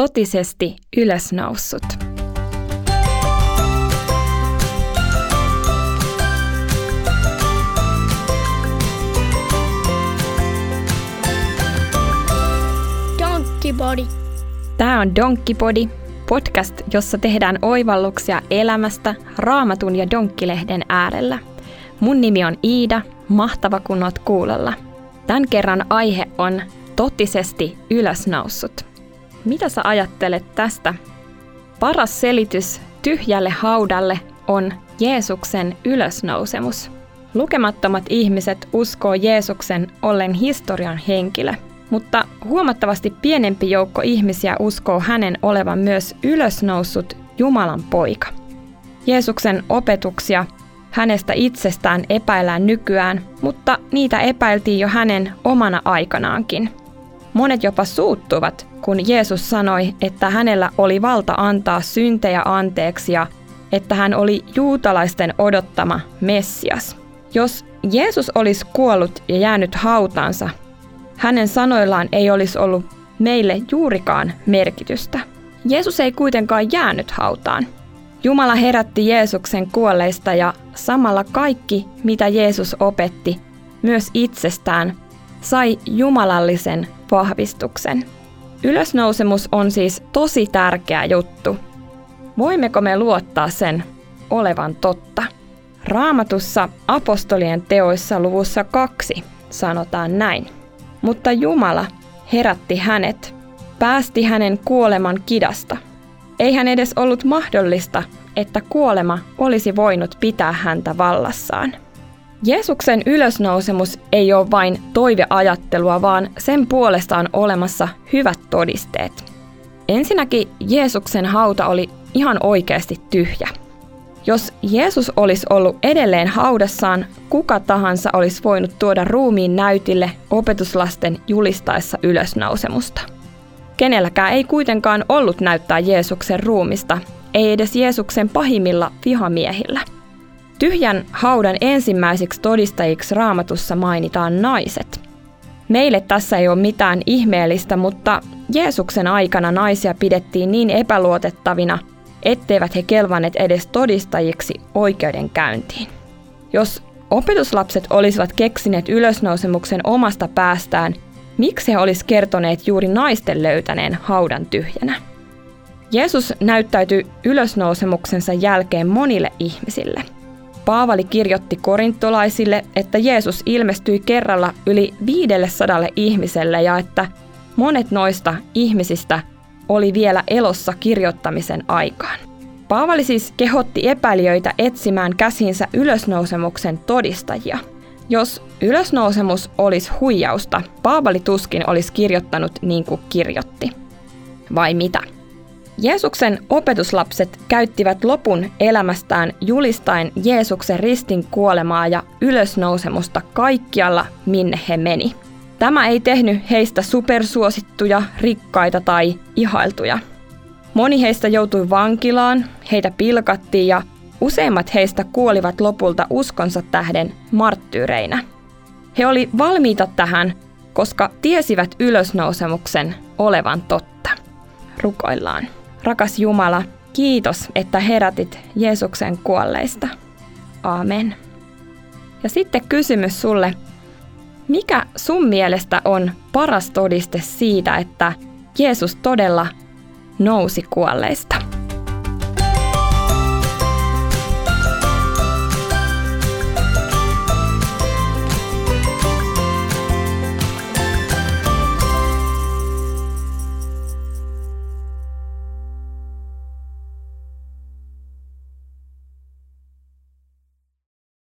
totisesti ylösnoussut. Donkkipodi. Tämä on Donkkipodi, podcast, jossa tehdään oivalluksia elämästä Raamatun ja Donkkilehden äärellä. Mun nimi on Iida, mahtava kun oot kuulolla. Tämän kerran aihe on totisesti ylösnoussut. Mitä sä ajattelet tästä? Paras selitys tyhjälle haudalle on Jeesuksen ylösnousemus. Lukemattomat ihmiset uskoo Jeesuksen ollen historian henkilö, mutta huomattavasti pienempi joukko ihmisiä uskoo hänen olevan myös ylösnoussut Jumalan poika. Jeesuksen opetuksia hänestä itsestään epäillään nykyään, mutta niitä epäiltiin jo hänen omana aikanaankin. Monet jopa suuttuvat, kun Jeesus sanoi, että hänellä oli valta antaa syntejä anteeksi ja että hän oli juutalaisten odottama Messias. Jos Jeesus olisi kuollut ja jäänyt hautaansa, hänen sanoillaan ei olisi ollut meille juurikaan merkitystä. Jeesus ei kuitenkaan jäänyt hautaan. Jumala herätti Jeesuksen kuolleista ja samalla kaikki, mitä Jeesus opetti, myös itsestään, sai jumalallisen vahvistuksen. Ylösnousemus on siis tosi tärkeä juttu. Voimmeko me luottaa sen olevan totta? Raamatussa apostolien teoissa luvussa kaksi sanotaan näin. Mutta Jumala herätti hänet, päästi hänen kuoleman kidasta. Ei hän edes ollut mahdollista, että kuolema olisi voinut pitää häntä vallassaan. Jeesuksen ylösnousemus ei ole vain toiveajattelua, vaan sen puolesta on olemassa hyvät todisteet. Ensinnäkin Jeesuksen hauta oli ihan oikeasti tyhjä. Jos Jeesus olisi ollut edelleen haudassaan, kuka tahansa olisi voinut tuoda ruumiin näytille opetuslasten julistaessa ylösnousemusta. Kenelläkään ei kuitenkaan ollut näyttää Jeesuksen ruumista, ei edes Jeesuksen pahimmilla vihamiehillä – Tyhjän haudan ensimmäisiksi todistajiksi raamatussa mainitaan naiset. Meille tässä ei ole mitään ihmeellistä, mutta Jeesuksen aikana naisia pidettiin niin epäluotettavina, etteivät he kelvanneet edes todistajiksi oikeudenkäyntiin. Jos opetuslapset olisivat keksineet ylösnousemuksen omasta päästään, miksi he olisivat kertoneet juuri naisten löytäneen haudan tyhjänä? Jeesus näyttäytyi ylösnousemuksensa jälkeen monille ihmisille – Paavali kirjoitti korintolaisille, että Jeesus ilmestyi kerralla yli 500 ihmiselle ja että monet noista ihmisistä oli vielä elossa kirjoittamisen aikaan. Paavali siis kehotti epäilijöitä etsimään käsinsä ylösnousemuksen todistajia. Jos ylösnousemus olisi huijausta, Paavali tuskin olisi kirjoittanut niin kuin kirjoitti. Vai mitä? Jeesuksen opetuslapset käyttivät lopun elämästään julistaen Jeesuksen ristin kuolemaa ja ylösnousemusta kaikkialla, minne he meni. Tämä ei tehnyt heistä supersuosittuja, rikkaita tai ihailtuja. Moni heistä joutui vankilaan, heitä pilkattiin ja useimmat heistä kuolivat lopulta uskonsa tähden marttyyreinä. He oli valmiita tähän, koska tiesivät ylösnousemuksen olevan totta. Rukoillaan. Rakas Jumala, kiitos, että herätit Jeesuksen kuolleista. Amen. Ja sitten kysymys sulle. Mikä sun mielestä on paras todiste siitä, että Jeesus todella nousi kuolleista?